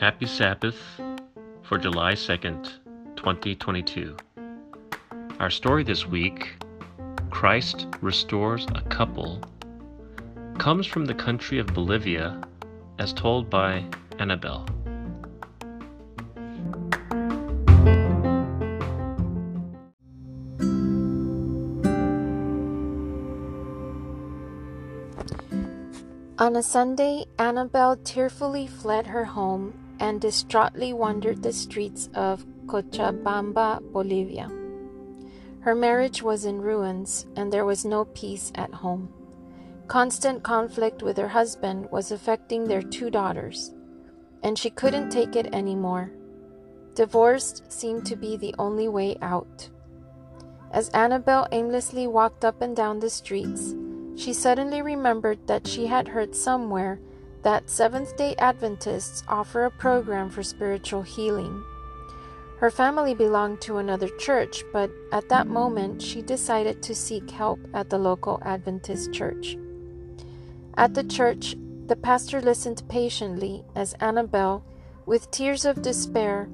Happy Sabbath for July 2nd, 2022. Our story this week Christ Restores a Couple comes from the country of Bolivia as told by Anabelle. On a Sunday, Anabelle tearfully fled her home and distraughtly wandered the streets of Cochabamba, Bolivia. Her marriage was in ruins, and there was no peace at home. Constant conflict with her husband was affecting their two daughters, and she couldn't take it anymore. Divorced seemed to be the only way out. As Anabelle aimlessly walked up and down the streets, she suddenly remembered that she had heard somewhere that Seventh day Adventists offer a program for spiritual healing. Her family belonged to another church, but at that moment she decided to seek help at the local Adventist church. At the church, the pastor listened patiently as Anabelle, with tears of despair,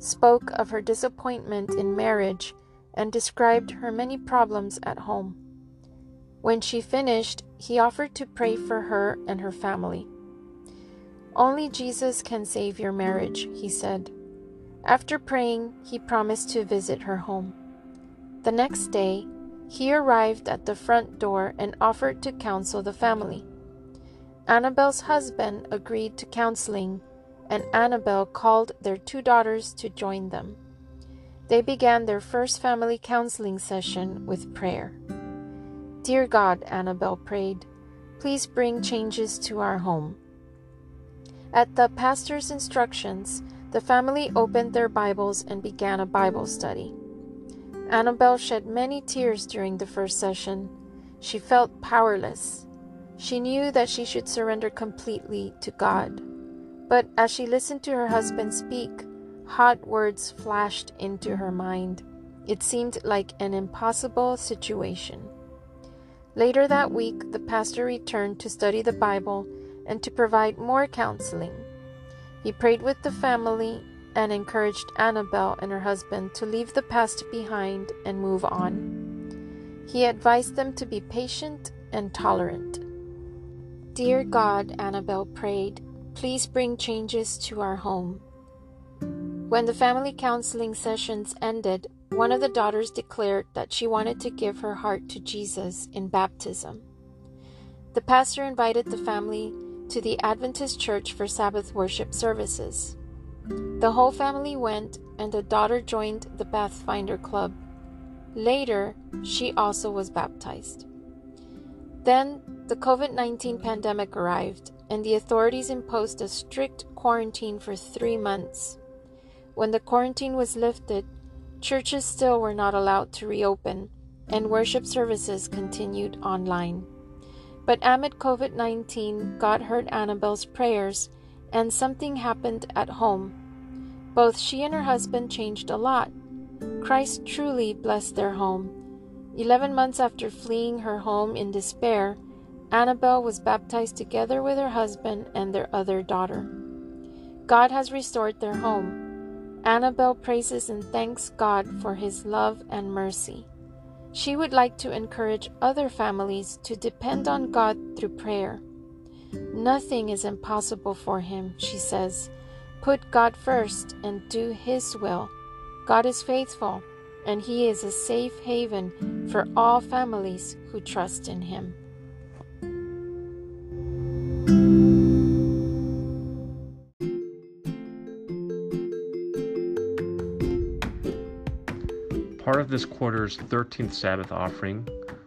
spoke of her disappointment in marriage and described her many problems at home. When she finished, he offered to pray for her and her family. Only Jesus can save your marriage, he said. After praying, he promised to visit her home. The next day, he arrived at the front door and offered to counsel the family. Anabelle's husband agreed to counseling, and Anabelle called their two daughters to join them. They began their first family counseling session with prayer. Dear God, Anabelle prayed, please bring changes to our home. At the pastor's instructions, the family opened their Bibles and began a Bible study. Annabelle shed many tears during the first session. She felt powerless. She knew that she should surrender completely to God. But as she listened to her husband speak, hot words flashed into her mind. It seemed like an impossible situation. Later that week, the pastor returned to study the Bible and to provide more counseling. He prayed with the family and encouraged Anabelle and her husband to leave the past behind and move on. He advised them to be patient and tolerant. Dear God, Anabelle prayed, please bring changes to our home. When the family counseling sessions ended, one of the daughters declared that she wanted to give her heart to Jesus in baptism. The pastor invited the family to the Adventist church for Sabbath worship services. The whole family went, and the daughter joined the Pathfinder Club. Later, she also was baptized. Then, the COVID 19 pandemic arrived, and the authorities imposed a strict quarantine for three months. When the quarantine was lifted, churches still were not allowed to reopen, and worship services continued online. But amid COVID 19, God heard Anabelle's prayers, and something happened at home. Both she and her husband changed a lot. Christ truly blessed their home. Eleven months after fleeing her home in despair, Anabelle was baptized together with her husband and their other daughter. God has restored their home. Anabelle praises and thanks God for his love and mercy. She would like to encourage other families to depend on God through prayer. Nothing is impossible for Him, she says. Put God first and do His will. God is faithful, and He is a safe haven for all families who trust in Him. Part of this quarter's 13th Sabbath offering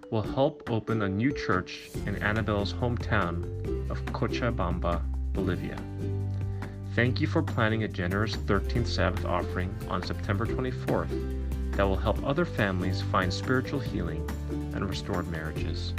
will help open a new church in Anabelle's hometown of Cochabamba, Bolivia. Thank you for planning a generous 13th Sabbath offering on September 24th that will help other families find spiritual healing and restored marriages.